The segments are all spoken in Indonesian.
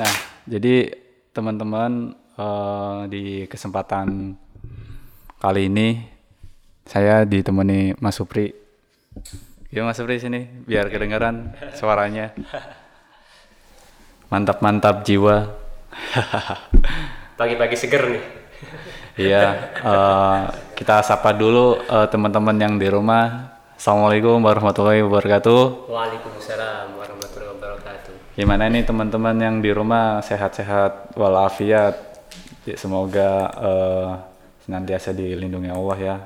Nah, jadi teman-teman eh, di kesempatan kali ini saya ditemani Mas Supri. Yuk Mas Supri sini biar kedengaran suaranya. Mantap-mantap jiwa. Pagi-pagi seger nih. Iya, eh, kita sapa dulu eh, teman-teman yang di rumah. Assalamualaikum warahmatullahi wabarakatuh. Waalaikumsalam warahmatullahi wabarakatuh. Gimana nih teman-teman yang di rumah? Sehat-sehat walafiat. Ya, Semoga eh, senantiasa dilindungi Allah ya.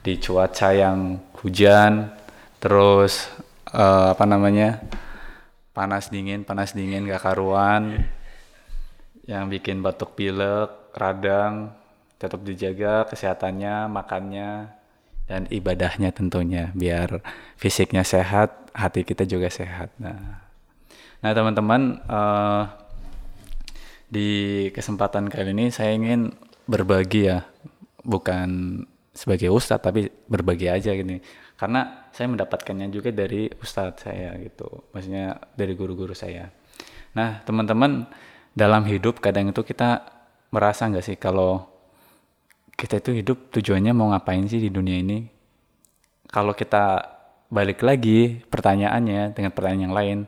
Di cuaca yang hujan terus eh, apa namanya? Panas dingin panas dingin gak karuan. Yang bikin batuk pilek radang tetap dijaga kesehatannya makannya dan ibadahnya tentunya biar fisiknya sehat hati kita juga sehat. Nah Nah, teman-teman, eh, di kesempatan kali ini saya ingin berbagi ya, bukan sebagai ustadz tapi berbagi aja gini. Karena saya mendapatkannya juga dari ustadz saya gitu, maksudnya dari guru-guru saya. Nah, teman-teman, dalam hidup kadang itu kita merasa nggak sih kalau kita itu hidup tujuannya mau ngapain sih di dunia ini? Kalau kita balik lagi pertanyaannya dengan pertanyaan yang lain,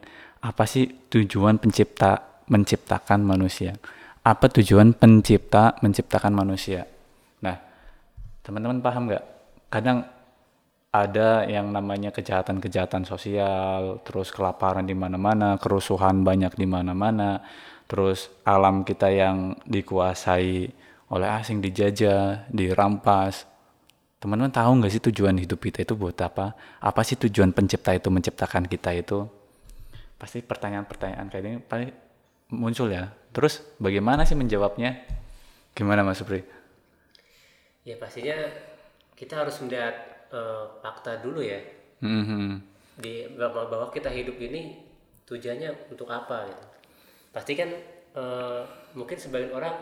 apa sih tujuan pencipta menciptakan manusia? Apa tujuan pencipta menciptakan manusia? Nah, teman-teman paham nggak? Kadang ada yang namanya kejahatan-kejahatan sosial, terus kelaparan di mana-mana, kerusuhan banyak di mana-mana, terus alam kita yang dikuasai oleh asing dijajah, dirampas. Teman-teman tahu nggak sih tujuan hidup kita itu buat apa? Apa sih tujuan pencipta itu menciptakan kita itu? Pasti pertanyaan-pertanyaan kayak ini pasti muncul ya. Terus bagaimana sih menjawabnya? Gimana Mas Supri? Ya pastinya kita harus melihat eh, fakta dulu ya. Mhm. Di bahwa, bahwa kita hidup ini tujuannya untuk apa gitu. Pasti kan eh, mungkin sebagian orang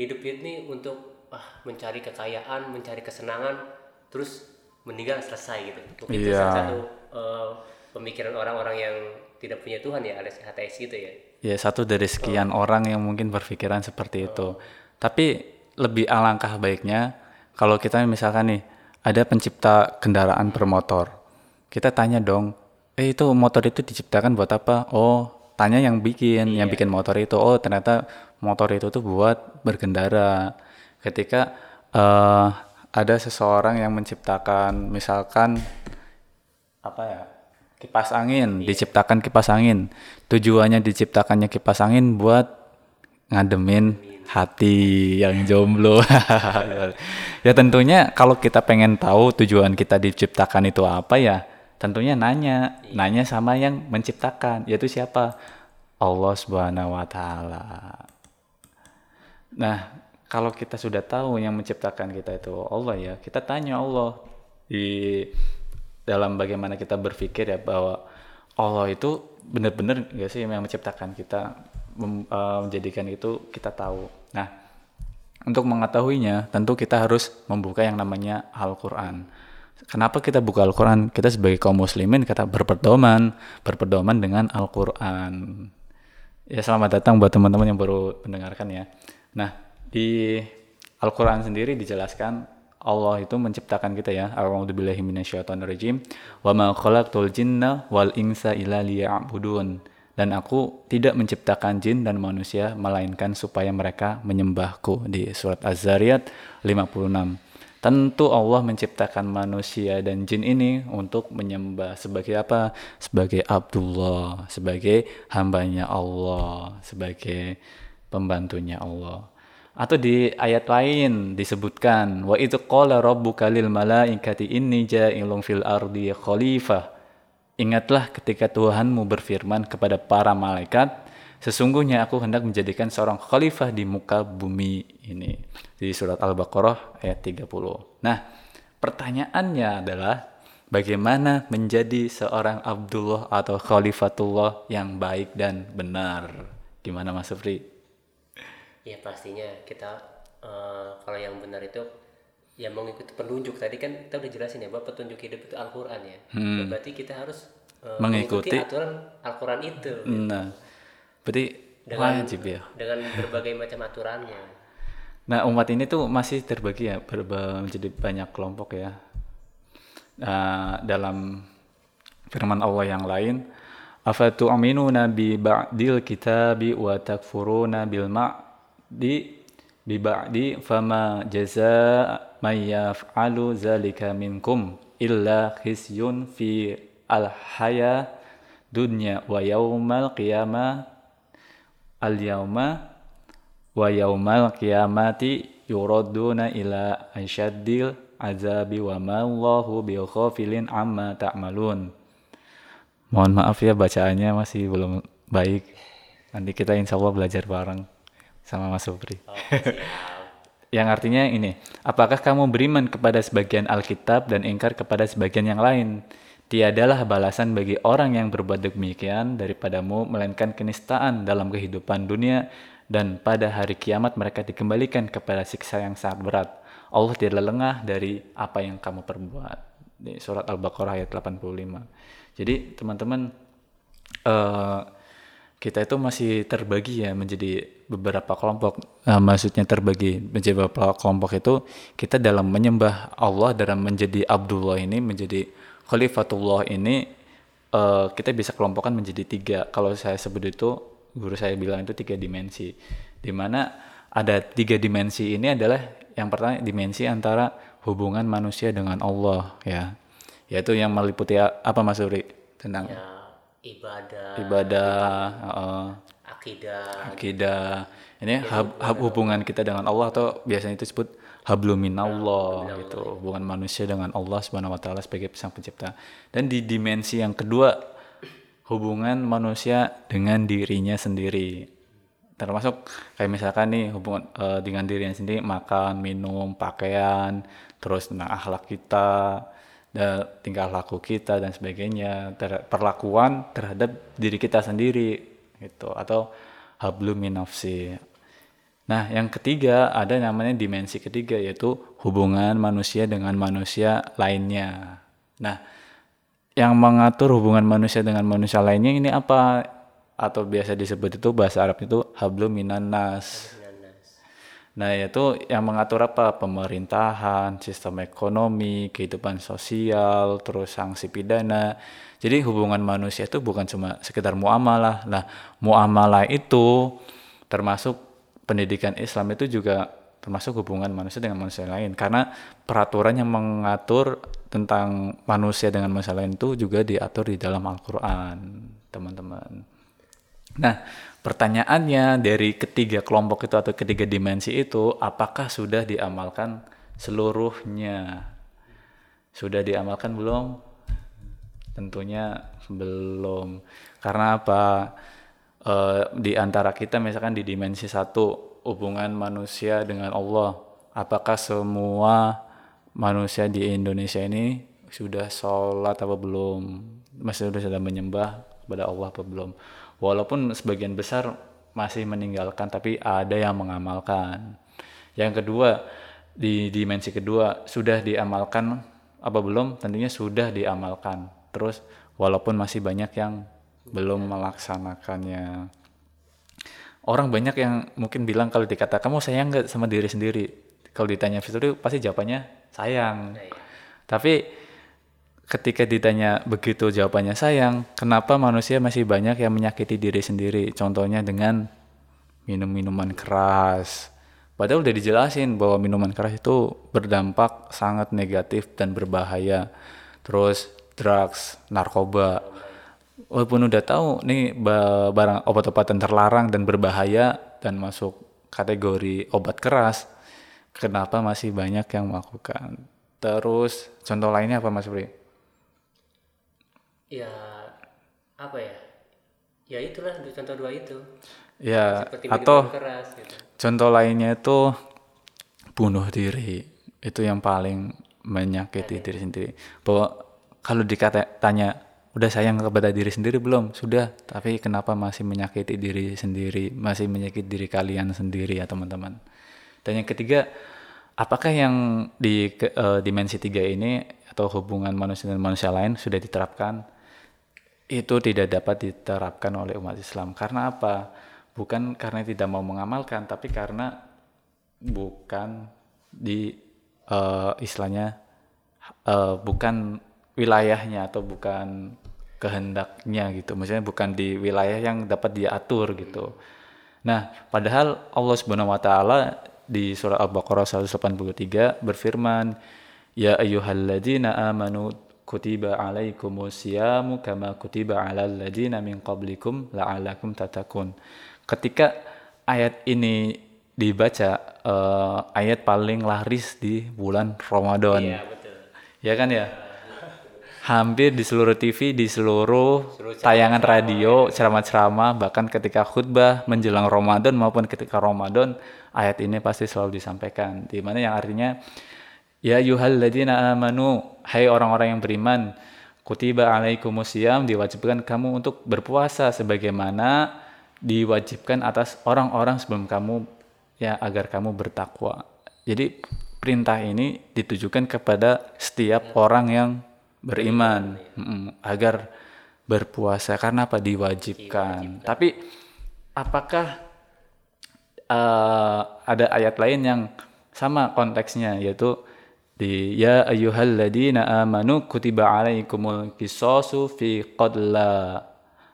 hidup ini untuk ah, mencari kekayaan, mencari kesenangan, terus meninggal selesai gitu. Mungkin itu Iya. salah satu eh, pemikiran orang-orang yang tidak punya Tuhan ya, alias ateis gitu ya. Ya satu dari sekian orang yang mungkin berpikiran seperti itu. Tapi lebih alangkah baiknya kalau kita misalkan nih ada pencipta kendaraan bermotor. Kita tanya dong, eh itu motor itu diciptakan buat apa? Oh, tanya yang bikin, yang bikin motor itu. Oh, ternyata motor itu tuh buat berkendara. Ketika eh, ada seseorang yang menciptakan misalkan apa ya kipas angin diciptakan kipas angin. Tujuannya diciptakannya kipas angin buat ngademin hati yang jomblo. Ya tentunya kalau kita pengen tahu tujuan kita diciptakan itu apa ya tentunya nanya. Nanya sama yang menciptakan yaitu siapa? Allah subhanahu wa taala. Nah, kalau kita sudah tahu yang menciptakan kita itu Allah ya, kita tanya Allah. Di dalam bagaimana kita berpikir ya bahwa Allah itu benar-benar nggak sih yang menciptakan kita mem- eh, menjadikan itu kita tahu. Nah, untuk mengetahuinya tentu kita harus membuka yang namanya Al-Qur'an. Kenapa kita buka Al-Qur'an? Kita sebagai kaum muslimin kita berpedoman, berpedoman dengan Al-Qur'an. Ya selamat datang buat teman-teman yang baru mendengarkan ya. Nah di Al-Quran sendiri dijelaskan Allah itu menciptakan kita ya. A'udzubillahi. Wa ma khalaqtul jinna wal insa illa liya'budun. Dan aku tidak menciptakan jin dan manusia melainkan supaya mereka menyembahku di surat Az-Zariyat 56. Tentu Allah menciptakan manusia dan jin ini untuk menyembah sebagai apa? Sebagai Abdullah, sebagai hambanya Allah, sebagai pembantunya Allah. Atau di ayat lain disebutkan wa itu qala rabbuka lil malaikati inni ja'ilun fil ardi khalifah. Ingatlah ketika Tuhanmu berfirman kepada para malaikat, sesungguhnya aku hendak menjadikan seorang khalifah di muka bumi ini. Di surat Al-Baqarah ayat 30. Nah, pertanyaannya adalah bagaimana menjadi seorang Abdullah atau khalifatullah yang baik dan benar? Gimana Mas Supri? Ya pastinya kita eh, kalau yang benar itu ya mengikuti penunjuk tadi kan kita udah jelasin ya bahwa petunjuk hidup itu Al-Qur'an ya. Ya, Berarti kita harus eh, Mengikuti. aturan Al-Qur'an itu. Nah, berarti dengan Wajib ya. dengan berbagai macam aturannya. Nah, umat ini tuh masih terbagi ya berba- menjadi banyak kelompok ya. Nah, dalam firman Allah yang lain, afatu'minuna bi ba'dil kitabi wa takfuruna bil ma'di bi ba'di fama jazaa may yaf'alu zalika minkum illa khizyun fi al haya dunya wa yaumal qiyamah al yauma wa yaumal qiyamati yuraduna ila asyaddil azabi wa ma Allahu bighafilin amma ta'malun. Mohon maaf ya bacaannya masih belum baik. Nanti kita insya Allah belajar bareng sama Mas Supri. Siap. Yang artinya ini, apakah kamu beriman kepada sebagian Alkitab dan ingkar kepada sebagian yang lain? Tiadalah balasan bagi orang yang berbuat demikian daripadamu, melainkan kenistaan dalam kehidupan dunia dan pada hari kiamat mereka dikembalikan kepada siksa yang sangat berat. Allah tidak lengah dari apa yang kamu perbuat. Di surat Al-Baqarah ayat 85. Jadi teman-teman eh, kita itu masih terbagi ya menjadi beberapa kelompok. Nah, maksudnya terbagi menjadi beberapa kelompok itu kita dalam menyembah Allah dalam menjadi Abdullah ini menjadi Khalifatullah ini eh, kita bisa kelompokkan menjadi tiga. Kalau saya sebut itu guru saya bilang itu tiga dimensi. Di mana ada tiga dimensi ini adalah yang pertama dimensi antara hubungan manusia dengan Allah ya, yaitu yang meliputi apa Mas Uri tentang Ya, ibadah, ibadah, heeh, akidah, akidah. Ini hub, hub hubungan kita dengan Allah atau biasanya itu disebut hablum minallah gitu, hubungan manusia dengan Allah Subhanahu wa taala sebagai sang pencipta. Dan di dimensi yang kedua hubungan manusia dengan dirinya sendiri. Termasuk kayak misalkan nih hubungan eh, dengan dirinya sendiri makan, minum, pakaian, terus tentang akhlak kita, dan tingkah laku kita dan sebagainya, ter- perlakuan terhadap diri kita sendiri gitu atau hablum. Nah, yang ketiga ada namanya dimensi ketiga yaitu hubungan manusia dengan manusia lainnya. Nah, yang mengatur hubungan manusia dengan manusia lainnya ini apa? Atau biasa disebut itu bahasa Arab itu hablum nas. Nah, yaitu yang mengatur apa? Pemerintahan, sistem ekonomi, kehidupan sosial, terus sanksi pidana. Jadi hubungan manusia itu bukan cuma sekedar muamalah. Nah, muamalah itu termasuk pendidikan Islam itu juga termasuk hubungan manusia dengan manusia lain karena peraturan yang mengatur tentang manusia dengan manusia lain itu juga diatur di dalam Al-Qur'an, teman-teman. Nah, pertanyaannya dari ketiga kelompok itu atau ketiga dimensi itu, apakah sudah diamalkan seluruhnya? Sudah diamalkan belum? Tentunya belum. Karena apa? Eh, di antara kita misalkan di dimensi satu hubungan manusia dengan Allah, apakah semua manusia di Indonesia ini sudah sholat apa belum? Masih sudah sudah menyembah kepada Allah apa belum? Walaupun sebagian besar masih meninggalkan, tapi ada yang mengamalkan. Yang kedua, di dimensi kedua sudah diamalkan apa belum? Tentunya sudah diamalkan. Terus walaupun masih banyak yang belum melaksanakannya. Orang banyak yang mungkin bilang kalau dikata kamu sayang nggak sama diri sendiri. Kalau ditanya Fitri pasti jawabannya sayang. Tapi ketika ditanya begitu jawabannya sayang, kenapa manusia masih banyak yang menyakiti diri sendiri? Contohnya dengan minum minuman keras. Padahal udah dijelasin bahwa minuman keras itu berdampak sangat negatif dan berbahaya. Terus drugs, narkoba. Walaupun udah tahu nih ba- barang obat-obatan terlarang dan berbahaya dan masuk kategori obat keras, kenapa masih banyak yang melakukan? Terus contoh lainnya apa Mas Bri? Ya apa ya? Ya itulah contoh dua itu. Ya, Seperti atau keras gitu. contoh lainnya itu bunuh diri. Itu yang paling menyakiti diri sendiri. Bahwa kalau dikata tanya udah sayang kepada diri sendiri belum? Sudah, tapi kenapa masih menyakiti diri sendiri, masih menyakiti diri kalian sendiri ya teman-teman. Dan yang ketiga, apakah yang di eh, dimensi tiga ini atau hubungan manusia dan manusia lain sudah diterapkan? Itu tidak dapat diterapkan oleh umat Islam. Karena apa? bukan karena tidak mau mengamalkan tapi karena bukan di uh, istilahnya uh, bukan wilayahnya atau bukan kehendaknya gitu maksudnya bukan di wilayah yang dapat dia atur gitu nah padahal Allah Subhanahu wa taala di surah Al-Baqarah 183 berfirman ya ayyuhalladzina amanu kutiba alaikumus siyamu kama kutiba alal ladzina min qablikum la'allakum tatakun ketika ayat ini dibaca uh, ayat paling laris di bulan Ramadan Iya betul. ya kan ya hampir di seluruh TV, di seluruh tayangan radio, ceramah-ceramah, bahkan ketika khutbah menjelang Ramadan maupun ketika Ramadan, ayat ini pasti selalu disampaikan. Di mana yang artinya, Ya yuhalladina amanu, hai orang-orang yang beriman, kutiba alaikumusiyam, diwajibkan kamu untuk berpuasa sebagaimana diwajibkan atas orang-orang sebelum kamu, ya agar kamu bertakwa. Jadi perintah ini ditujukan kepada setiap orang yang beriman mm, agar berpuasa. Karena apa? Diwajibkan. Tapi apakah uh, ada ayat lain yang sama konteksnya yaitu di ya ayyuhalladzina amanu kutiba alaikumul qisasu fi qadla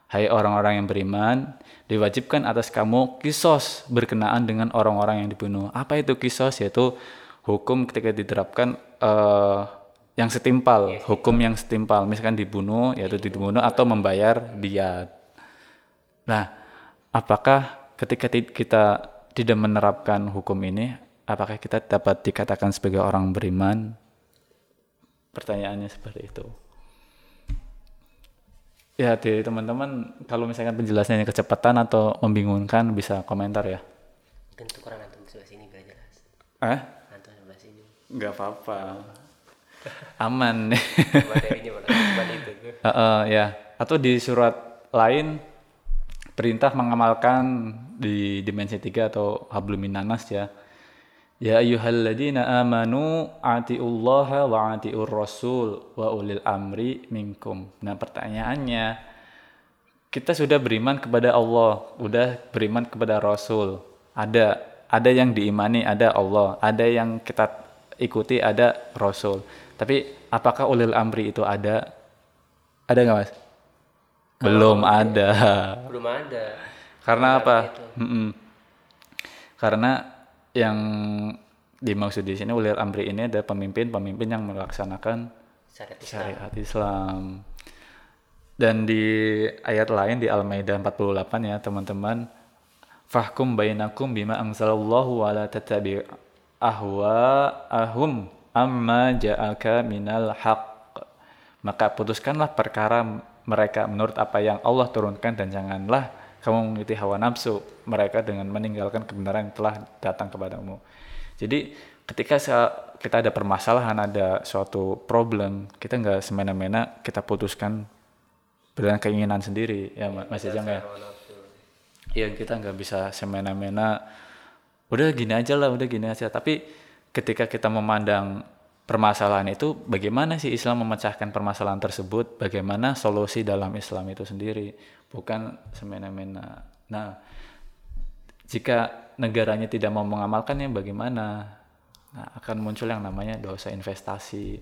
Hai orang-orang yang beriman, diwajibkan atas kamu kisos berkenaan dengan orang-orang yang dibunuh. Apa itu kisos? Yaitu hukum ketika diterapkan uh, yang setimpal, yes, hukum yang setimpal, misalkan dibunuh, yaitu dibunuh atau membayar diat. Nah, apakah ketika kita tidak menerapkan hukum ini, apakah kita dapat dikatakan sebagai orang beriman? Pertanyaannya seperti itu. Ya, di teman-teman, kalau misalkan penjelasannya kecepatan atau membingungkan, bisa komentar ya. Mungkin tukeran antum sebelah sini biar jelas. Eh? Antum sebelah sini. Nggak apa-apa. Aman. Materinya itu. Uh, uh, ya. Atau di surat lain, perintah mengamalkan di dimensi tiga atau habluminanas ya. Ya ayyuhalladzina amanu atiullaha wa atiur rasul wa ulil amri minkum. Nah, pertanyaannya kita sudah beriman kepada Allah, sudah beriman kepada Rasul. Ada ada yang diimani, ada Allah, ada yang kita ikuti, ada Rasul. Tapi apakah ulil amri itu ada? Ada nggak mas? Belum ada. Belum ada. Karena apa? Mm -mm. Karena yang dimaksud di sini ulil amri ini adalah pemimpin-pemimpin yang melaksanakan Syariat Islam. syariat Islam. Dan di ayat lain di Al-Maidah 48 ya teman-teman, fahkum bainakum bima anzalallahu wa la tattabi ahwa'ahum amma ja'aka minal haq. Maka putuskanlah perkara mereka menurut apa yang Allah turunkan dan janganlah kamu mengikuti hawa nafsu mereka dengan meninggalkan kebenaran yang telah datang kepadamu. Jadi ketika kita ada permasalahan, ada suatu problem, kita nggak semena-mena kita putuskan berdasarkan keinginan sendiri, ya Mas Jajang ya. Iya kita nggak bisa semena-mena. Udah gini aja lah, udah gini aja. Tapi ketika kita memandang permasalahan itu, bagaimana sih Islam memecahkan permasalahan tersebut? Bagaimana solusi dalam Islam itu sendiri? bukan semena-mena. Nah, jika negaranya tidak mau mengamalkannya bagaimana? Nah, akan muncul yang namanya dosa investasi.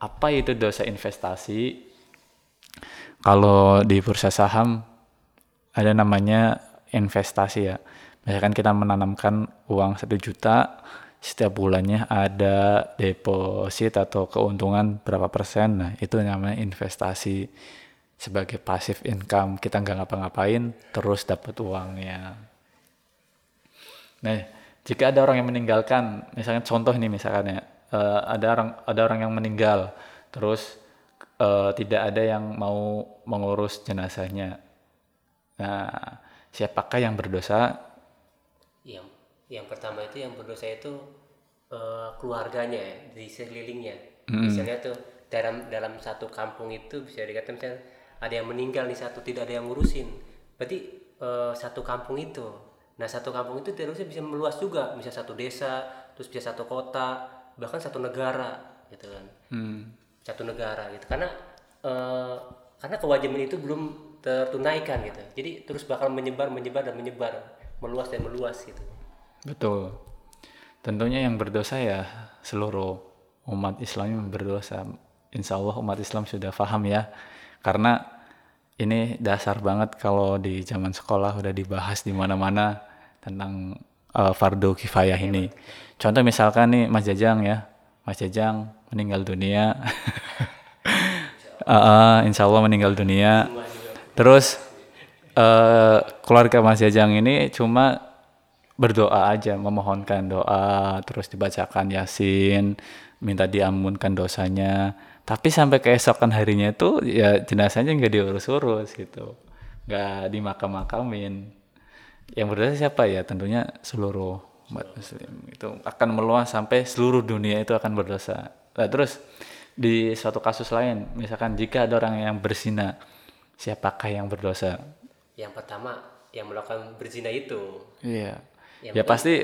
Apa itu dosa investasi? Kalau di bursa saham ada namanya investasi ya. Misalkan kita menanamkan uang satu juta, setiap bulannya ada deposit atau keuntungan berapa persen. Nah, itu namanya investasi sebagai passive income. Kita nggak ngapa-ngapain terus dapat uangnya. Nah jika ada orang yang meninggalkan misalnya contoh ini misalkan ya uh, ada orang ada orang yang meninggal terus uh, tidak ada yang mau mengurus jenazahnya. Nah siapakah yang berdosa? Yang yang pertama itu yang berdosa itu uh, keluarganya ya, di sekelilingnya. Hmm. misalnya tuh dalam dalam satu kampung itu bisa dikatakan misalnya ada yang meninggal nih satu tidak ada yang ngurusin. Berarti uh, satu kampung itu. Nah satu kampung itu terusnya bisa meluas juga. Bisa satu desa terus bisa satu kota bahkan satu negara gitu kan. Hmm. satu negara gitu. Karena uh, karena kewajiban itu belum tertunaikan gitu. Jadi terus bakal menyebar menyebar dan menyebar. Meluas dan meluas gitu Betul. Tentunya yang berdosa ya seluruh umat Islam yang berdosa. Insya Allah umat Islam sudah paham ya. Karena ini dasar banget kalau di zaman sekolah udah dibahas di mana-mana tentang uh, fardu kifayah ini. Contoh misalkan nih Mas Jajang ya. Mas Jajang meninggal dunia. Uh, uh, insya Allah meninggal dunia. Terus eh, keluarga Mas Jajang ini cuma berdoa aja, memohonkan doa, terus dibacakan Yasin, minta diampunkan dosanya. Tapi sampai keesokan harinya itu ya jenazahnya nggak diurus-urus gitu, nggak dimakam-makamin. Yang berdosa siapa ya? Tentunya seluruh umat Muslim itu akan meluas sampai seluruh dunia itu akan berdosa. Nah, terus di suatu kasus lain, misalkan jika ada orang yang berzina, siapakah yang berdosa? yang pertama yang melakukan berzina itu Iya. Yang ya pasti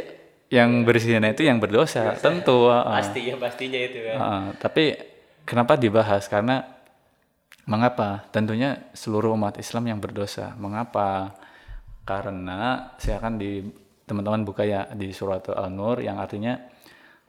yang berzina itu yang berdosa, tentu. ah. pasti ya pastinya itu kan Ah, tapi kenapa dibahas? Karena mengapa? Tentunya seluruh umat Islam yang berdosa. Mengapa? Karena saya akan di teman-teman buka ya di surat Al-Nur yang artinya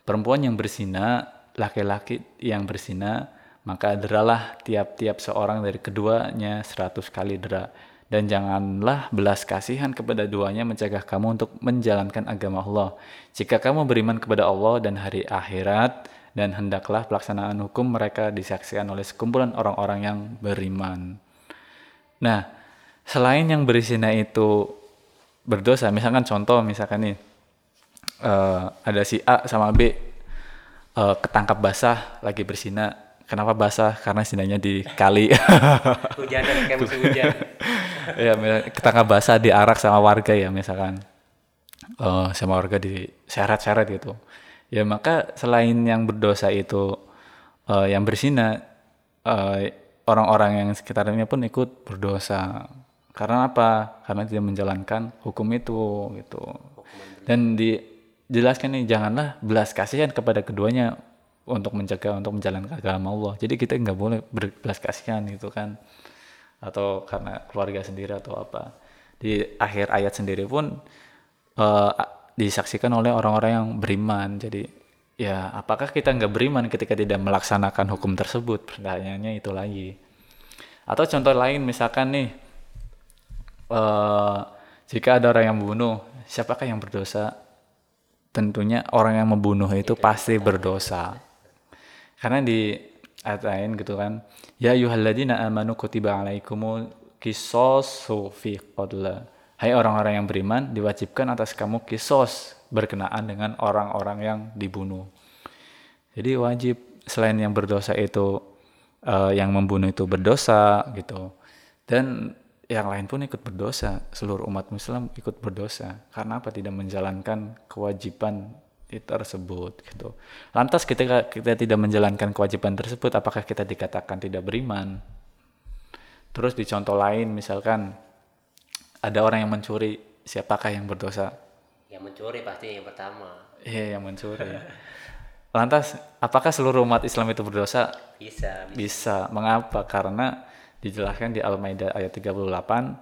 perempuan yang berzina, laki-laki yang berzina, maka deralah tiap-tiap seorang dari keduanya seratus kali dera. Dan janganlah belas kasihan kepada duanya mencegah kamu untuk menjalankan agama Allah. Jika kamu beriman kepada Allah dan hari akhirat, dan hendaklah pelaksanaan hukum mereka disaksikan oleh sekumpulan orang-orang yang beriman. Nah, selain yang berzina itu berdosa, misalkan contoh, misalkan nih, eh, ada si A sama B eh, ketangkap basah lagi berzina. Kenapa basah? Karena zinanya di kali. hujanan kayak musim hujan ya, ketangkap basah diarak sama warga ya, misalkan. Eh, sama warga diseret-seret gitu. Ya maka selain yang berdosa itu eh, yang berzina, eh, orang-orang yang sekitarnya pun ikut berdosa. Karena apa? Karena tidak menjalankan hukum itu gitu. Dan dijelaskan nih janganlah belas kasihan kepada keduanya untuk mencegah untuk menjalankan agama Allah. Jadi kita nggak boleh berbelas kasihan gitu kan. Atau karena keluarga sendiri atau apa. Di akhir ayat sendiri pun eh, disaksikan oleh orang-orang yang beriman. Jadi ya apakah kita nggak beriman ketika tidak melaksanakan hukum tersebut? Pertanyaannya itu lagi. Atau contoh lain misalkan nih eh jika ada orang yang membunuh, siapakah yang berdosa? Tentunya orang yang membunuh itu pasti berdosa. Karena di ayat lain gitu kan, ya ayyuhalladzina amanu kutiba alaikumu qisasu fi qatla. Hai orang-orang yang beriman, diwajibkan atas kamu kisos berkenaan dengan orang-orang yang dibunuh. Jadi wajib selain yang berdosa itu eh, yang membunuh itu berdosa gitu. Dan yang lain pun ikut berdosa. Seluruh umat Muslim ikut berdosa. Karena apa? Tidak menjalankan kewajiban tersebut gitu. Lantas ketika kita tidak menjalankan kewajiban tersebut, apakah kita dikatakan tidak beriman? Terus di contoh lain misalkan ada orang yang mencuri, siapakah yang berdosa? yang mencuri pasti yang pertama Iya, yang mencuri. Lantas, apakah seluruh umat Islam itu berdosa? bisa Bisa. Mengapa? Karena dijelaskan di Al-Maidah ayat 38,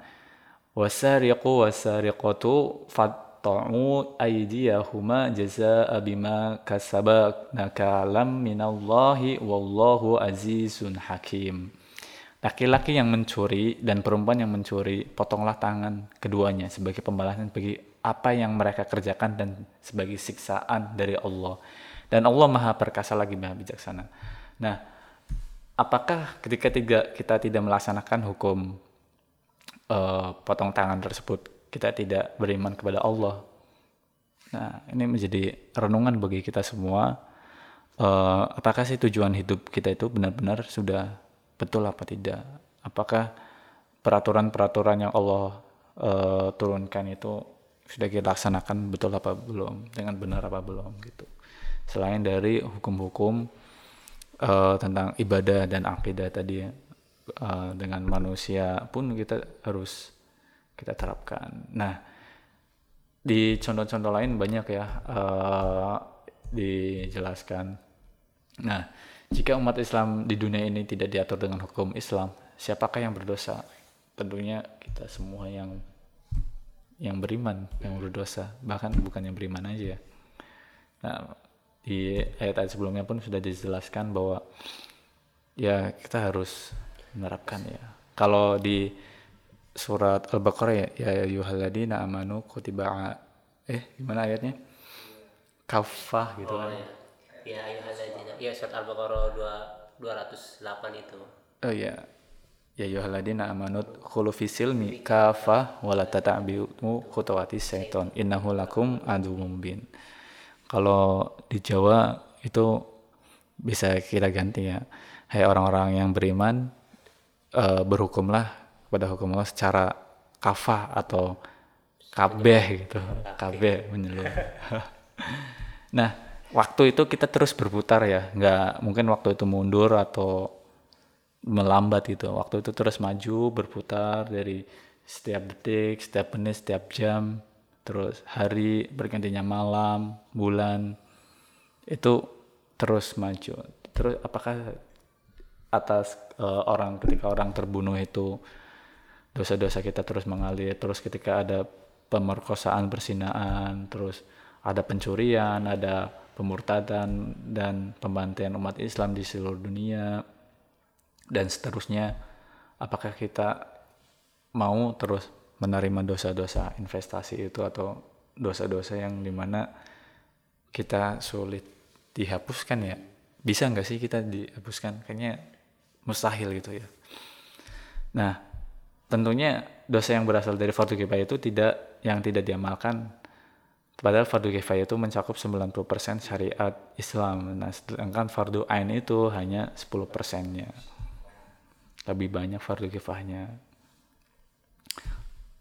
"Wasariqu wasariqatu fatta'u aydiyahuma jazaa'a bima kasaba nakalam minallahi wallahu azizun hakim." Laki-laki yang mencuri dan perempuan yang mencuri, potonglah tangan keduanya sebagai pembalasan bagi apa yang mereka kerjakan dan sebagai siksaan dari Allah. Dan Allah Maha Perkasa lagi Maha Bijaksana. Nah, apakah ketika tiga, kita tidak melaksanakan hukum eh, potong tangan tersebut, kita tidak beriman kepada Allah? Nah, ini menjadi renungan bagi kita semua. Eh, apakah sih tujuan hidup kita itu benar-benar sudah betul apa tidak? Apakah peraturan-peraturan yang Allah eh, turunkan itu sudah kita laksanakan betul apa belum? Dengan benar apa belum gitu? Selain dari hukum-hukum eh, tentang ibadah dan akidah tadi eh, dengan manusia pun kita harus kita terapkan. Nah, di contoh-contoh lain banyak ya eh, dijelaskan. Nah, jika umat Islam di dunia ini tidak diatur dengan hukum Islam, siapakah yang berdosa? tentunya kita semua yang yang beriman yang berdosa bahkan bukan yang beriman aja ya nah di ayat-ayat sebelumnya pun sudah dijelaskan bahwa ya kita harus menerapkan ya kalau di surat al-baqarah ya ya ayyuhalladzina amanu kutiba eh gimana ayatnya? Kafah gitu oh kan ya ya ayyuhalladzina ya surat al-baqarah 2 208 itu. Oh ya ya ayyuhalladzina amanu khulu fi silmi kafah wala tata'bi'u khutuwati syaiton innahu lakum aduwwum mubin. Kalau di Jawa itu bisa kita ganti ya. Hai orang-orang yang beriman eh, berhukumlah kepada hukum Allah secara kafah atau kabeh gitu. Kabeh menyeluruh nah waktu itu kita terus berputar ya. Nggak mungkin waktu itu mundur atau melambat gitu. Waktu itu terus maju berputar dari setiap detik setiap menit setiap jam. Terus hari bergantinya malam bulan. Itu terus maju. Terus apakah atas eh, orang ketika orang terbunuh itu dosa-dosa kita terus mengalir terus ketika ada pemerkosaan persinaan terus ada pencurian ada pemurtadan dan pembantaian umat Islam di seluruh dunia dan seterusnya apakah kita mau terus menerima dosa-dosa investasi itu atau dosa-dosa yang di mana kita sulit dihapuskan ya? Bisa nggak sih kita dihapuskan? Kayaknya mustahil gitu ya. Nah tentunya dosa yang berasal dari fardu kifayah itu tidak yang tidak diamalkan padahal fardu kifayah itu mencakup 90% syariat Islam nah sedangkan fardu ain itu hanya 10 persennya lebih banyak fardu kifayahnya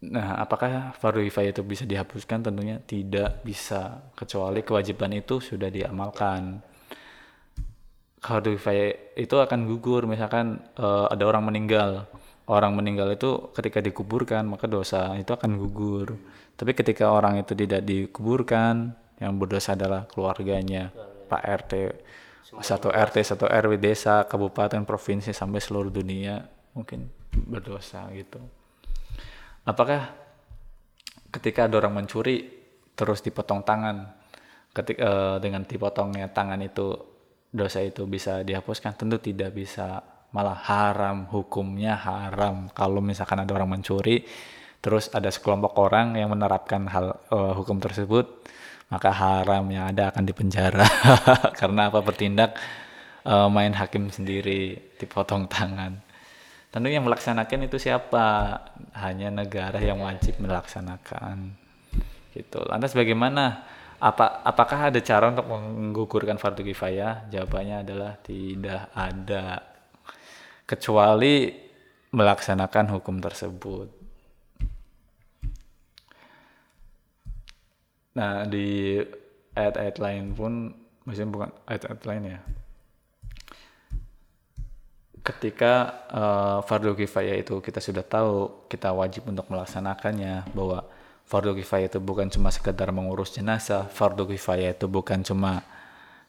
Nah, apakah fardu kifayah itu bisa dihapuskan? Tentunya tidak bisa, kecuali kewajiban itu sudah diamalkan. Fardu kifayah itu akan gugur, misalkan eh, ada orang meninggal. Orang meninggal itu ketika dikuburkan, maka dosa itu akan gugur. Tapi ketika orang itu tidak dikuburkan, yang berdosa adalah keluarganya, Pak RT, satu RT, satu RW desa, kabupaten, provinsi sampai seluruh dunia mungkin berdosa gitu. Apakah ketika ada orang mencuri terus dipotong tangan? Ketika eh, dengan dipotongnya tangan itu dosa itu bisa dihapuskan? Tentu tidak bisa malah haram hukumnya haram kalau misalkan ada orang mencuri terus ada sekelompok orang yang menerapkan hal eh, hukum tersebut maka haram yang ada akan dipenjara karena apa bertindak eh, main hakim sendiri dipotong tangan Tentu yang melaksanakan itu siapa? Hanya negara yang wajib melaksanakan. Gitu. Lantas bagaimana? Apa apakah ada cara untuk menggugurkan fardu kifayah? Jawabannya adalah tidak ada. Kecuali melaksanakan hukum tersebut. Nah, di ayat-ayat lain pun, maksudnya bukan ayat-ayat lain ya, ketika uh, fardu kifayah itu kita sudah tahu kita wajib untuk melaksanakannya bahwa fardu kifayah itu bukan cuma sekedar mengurus jenazah fardu kifayah itu bukan cuma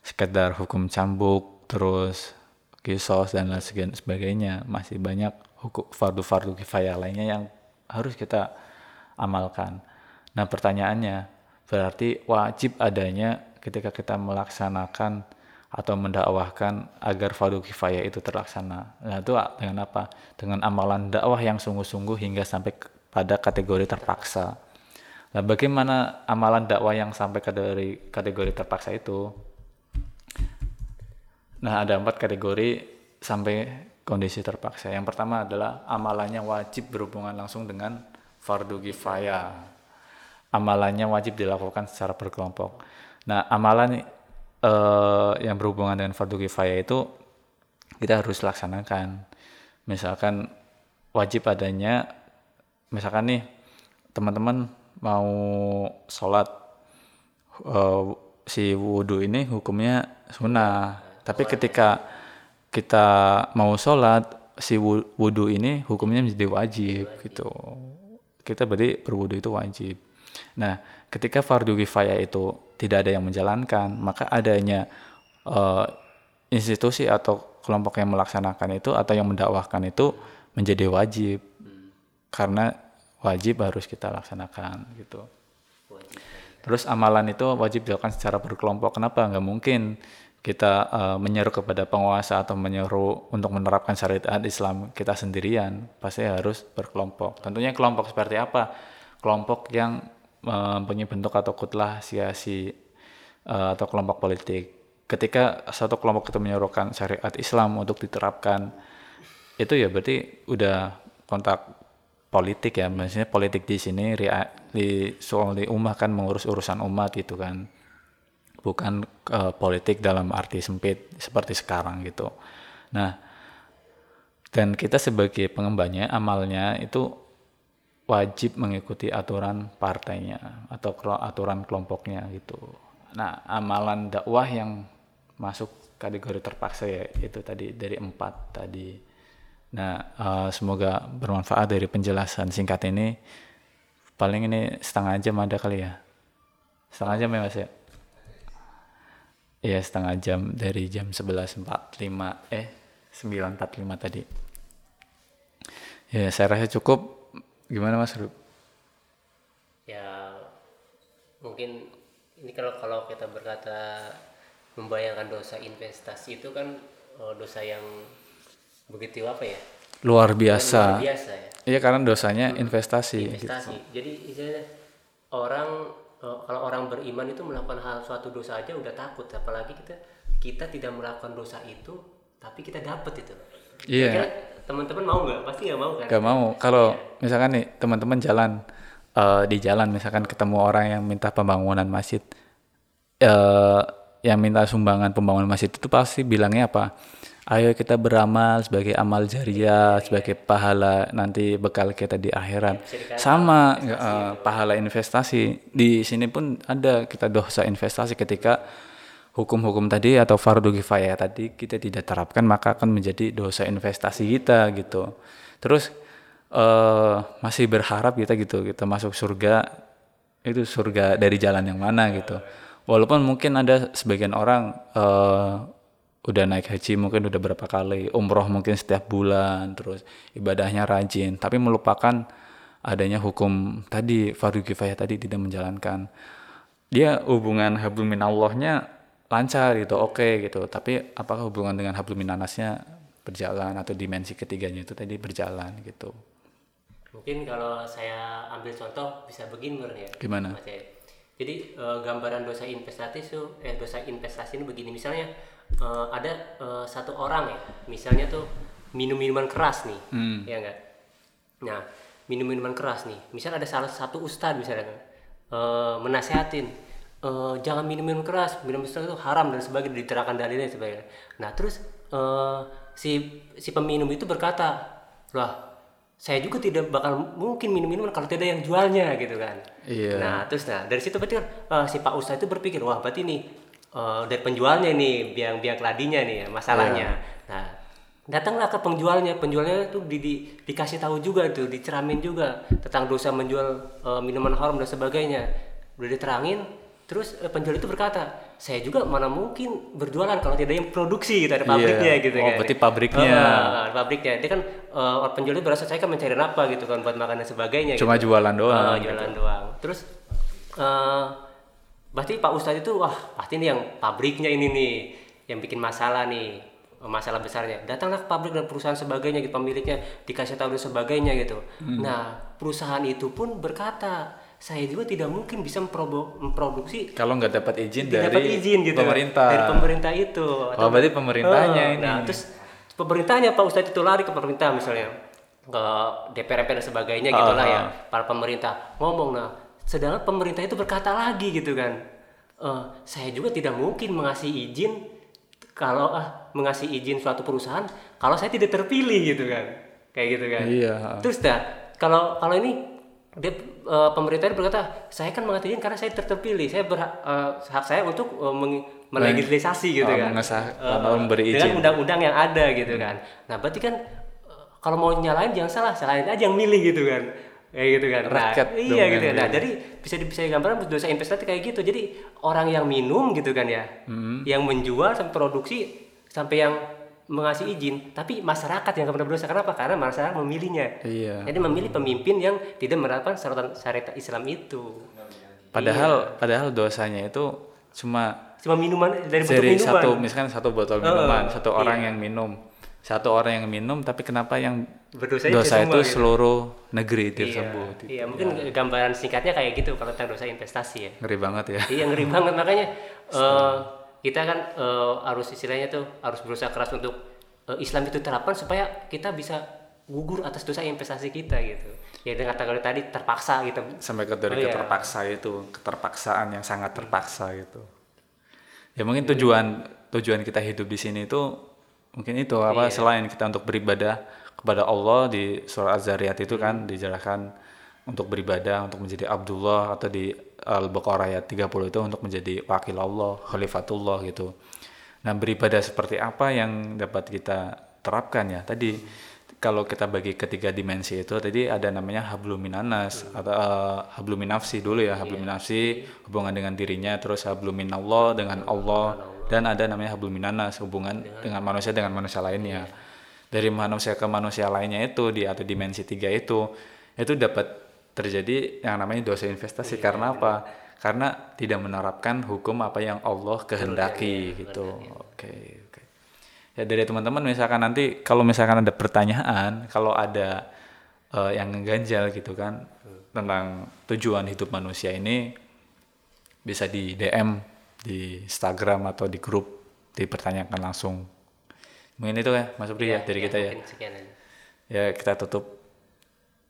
sekedar hukum cambuk terus kisos dan lain sebagainya masih banyak hukum fardu-fardu kifayah lainnya yang harus kita amalkan nah pertanyaannya berarti wajib adanya ketika kita melaksanakan atau mendakwahkan agar fardu kifayah itu terlaksana. Nah, itu dengan apa? Dengan amalan dakwah yang sungguh-sungguh hingga sampai pada kategori terpaksa. Nah, bagaimana amalan dakwah yang sampai kategori kategori terpaksa itu? Nah, ada empat kategori sampai kondisi terpaksa. Yang pertama adalah amalannya wajib berhubungan langsung dengan fardu kifayah. Amalannya wajib dilakukan secara berkelompok. Nah, amalan uh, yang berhubungan dengan fardu kifayah itu kita harus laksanakan. Misalkan wajib adanya, misalkan nih teman-teman mau sholat uh, si wudhu ini hukumnya sunnah. Tapi ketika kita mau sholat si wudhu ini hukumnya menjadi wajib gitu. Kita berarti berwudhu itu wajib. Nah, ketika fardu kifayah itu tidak ada yang menjalankan, maka adanya uh, institusi atau kelompok yang melaksanakan itu atau yang mendakwahkan itu menjadi wajib. karena wajib harus kita laksanakan gitu. Wajib. Terus amalan itu wajib dilakukan secara berkelompok. Kenapa? Nggak mungkin kita uh, menyeru kepada penguasa atau menyeru untuk menerapkan syariat Islam kita sendirian. Pasti harus berkelompok. Tentunya kelompok seperti apa? Kelompok yang mempunyai bentuk atau kutlah siasi uh, atau kelompok politik. Ketika satu kelompok itu menyerukan syariat Islam untuk diterapkan, itu ya berarti udah kontak politik ya maksudnya politik di sini di soal di umat kan mengurus urusan umat gitu kan bukan uh, politik dalam arti sempit seperti sekarang gitu nah dan kita sebagai pengembangnya amalnya itu wajib mengikuti aturan partainya atau aturan kelompoknya gitu nah amalan dakwah yang masuk kategori terpaksa ya itu tadi dari empat tadi Nah, uh, semoga bermanfaat dari penjelasan singkat ini. Paling ini setengah jam ada kali ya. Setengah jam ya Mas ya? Iya, setengah jam dari jam 11.45 eh 9.45 tadi. Ya, saya rasa cukup. Gimana Mas Rub? Ya, mungkin ini kalau kalau kita berkata membayangkan dosa investasi itu kan oh, dosa yang begitu apa ya luar biasa luar biasa ya iya karena dosanya hmm. investasi investasi gitu. jadi istilahnya orang kalau orang beriman itu melakukan hal suatu dosa aja udah takut. Apalagi kita kita tidak melakukan dosa itu tapi kita dapat itu. Iya. Yeah. teman-teman mau nggak? Pasti nggak mau kan? Nggak mau. Kalau yeah. misalkan nih teman-teman jalan uh, di jalan misalkan ketemu orang yang minta pembangunan masjid uh, yang minta sumbangan pembangunan masjid itu pasti bilangnya apa ayo kita beramal sebagai amal jariah sebagai pahala nanti bekal kita di akhirat. Sama uh, pahala investasi. Di sini pun ada kita dosa investasi ketika hukum-hukum tadi atau fardu kifayah tadi kita tidak terapkan maka akan menjadi dosa investasi kita gitu. Terus uh, masih berharap kita gitu kita masuk surga. Itu surga dari jalan yang mana gitu. Walaupun mungkin ada sebagian orang uh, udah naik haji mungkin udah berapa kali, umroh mungkin setiap bulan, terus ibadahnya rajin, tapi melupakan adanya hukum tadi fardu kifayah tadi tidak menjalankan. Dia hubungan hablum minallahnya lancar gitu, oke okay, gitu. Tapi apakah hubungan dengan hablum minanasnya berjalan atau dimensi ketiganya itu tadi berjalan gitu. Mungkin kalau saya ambil contoh bisa begini ya. Gimana? Jadi e, gambaran dosa investasi itu eh dosa investasi ini begini. Misalnya uh, ada uh, satu orang ya misalnya tuh minum minuman keras nih hmm. ya enggak nah minum minuman keras nih. Misal ada salah satu ustadz misalnya uh, menasehatin uh, jangan minum minum keras minum keras itu haram dan sebagainya diterangkan dalilnya dan sebagainya. Nah terus uh, si si peminum itu berkata lah saya juga tidak bakal mungkin minum minuman kalau tidak yang jualnya gitu kan. Iya. Nah terus nah dari situ berarti kan uh, si Pak Ustadz itu berpikir wah berarti nih uh, dari penjualnya nih biang biang keladinya nih ya, masalahnya yeah. nah datanglah ke penjualnya penjualnya tuh di, di, dikasih tahu juga tuh diceramin juga tentang dosa menjual uh, minuman haram dan sebagainya udah diterangin terus uh, penjual itu berkata saya juga mana mungkin berjualan kalau tidak yang produksi gitu ada pabriknya yeah. gitu oh, kan berarti pabriknya uh, pabriknya dia kan uh, penjual itu berasa saya kan mencari apa gitu kan buat makan dan sebagainya cuma gitu. jualan doang uh, jualan gitu. doang terus uh, berarti Pak Ustadz itu wah pasti ini yang pabriknya ini nih yang bikin masalah nih masalah besarnya datanglah ke pabrik dan perusahaan sebagainya gitu pemiliknya dikasih tahu dan sebagainya gitu hmm. nah perusahaan itu pun berkata saya juga tidak mungkin bisa memproduksi kalau nggak dapat izin dari dapat izin gitu. pemerintah. Dari pemerintah itu. Oh, atau oh, berarti pemerintahnya uh, ini. nah terus pemerintahnya Pak Ustadz itu lari ke pemerintah misalnya. Ke DPR dan sebagainya gitulah uh, ya para pemerintah. Ngomong nah sedangkan pemerintah itu berkata lagi gitu kan. Uh, saya juga tidak mungkin mengasih izin kalau ah mengasih izin suatu perusahaan kalau saya tidak terpilih gitu kan. Kayak gitu kan. Iya terus dah kalau kalau ini dia uh, pemerintah itu berkata saya kan mengasih izin karena saya terpilih. Saya berhak uh, hak saya untuk uh, melegislasi gitu oh, kan. mengesah, uh, memberi izin. dengan undang-undang yang ada gitu hmm. kan. Nah berarti kan kalau mau nyalain jangan salah. Salahin aja yang milih gitu kan. Kayak gitu kan. Nah, iya gitu kan. Nah jadi bisa bisa gambaran dosa investasi kayak gitu. Jadi orang yang minum gitu kan ya hmm. yang menjual sampai produksi sampai yang mengasih izin, tapi masyarakat yang pernah berdosa. Kenapa? Karena masyarakat memilihnya. Iya. Jadi memilih pemimpin yang tidak menerapkan syaratan syariat Islam itu. Padahal padahal dosanya itu cuma Cuma minuman dari minuman. satu misalkan satu botol Heeh, minuman, satu orang iya. yang minum. Satu orang yang minum tapi kenapa yang Berdosanya itu dosa semua itu gitu. seluruh negeri Iya, tersebut. iya, mungkin gambaran singkatnya kayak gitu kalau tentang dosa investasi ya. Ngeri banget ya. Iya ngeri banget makanya eh, kita kan eh, harus istilahnya tuh harus berusaha keras untuk eh, Islam itu terapkan supaya kita bisa gugur atas dosa investasi kita gitu. Ya dengan kata tadi terpaksa gitu. sampai ke dari Oh, iya. keterpaksa itu keterpaksaan yang sangat terpaksa gitu ya mungkin tujuan tujuan kita hidup di sini itu mungkin itu apa Iya. selain kita untuk beribadah kepada Allah di surah Az-Zariyat itu kan dijelaskan untuk beribadah untuk menjadi Abdullah atau di Al-Baqarah ayat 30 itu untuk menjadi wakil Allah khalifatullah gitu. Nah beribadah seperti apa yang dapat kita terapkan ya? Tadi kalau kita bagi ketiga dimensi itu tadi ada namanya habluminanas atau uh, habluminafsi dulu ya habluminafsi hubungan dengan dirinya terus habluminallah dengan Allah dan ada namanya habluminanas hubungan dengan manusia dengan manusia lainnya. Dari manusia ke manusia lainnya itu di atau dimensi tiga itu itu dapat terjadi yang namanya dosa investasi. Karena apa? karena tidak menerapkan hukum apa yang Allah kehendaki gitu. oke oke. Ya dari teman-teman misalkan nanti kalau misalkan ada pertanyaan kalau ada eh, yang ganjal gitu kan tentang tujuan hidup manusia ini bisa di DM di Instagram atau di grup dipertanyakan langsung. Mungkin itu ya Mas Supri ya, dari kita ya. sekian aja. ya kita tutup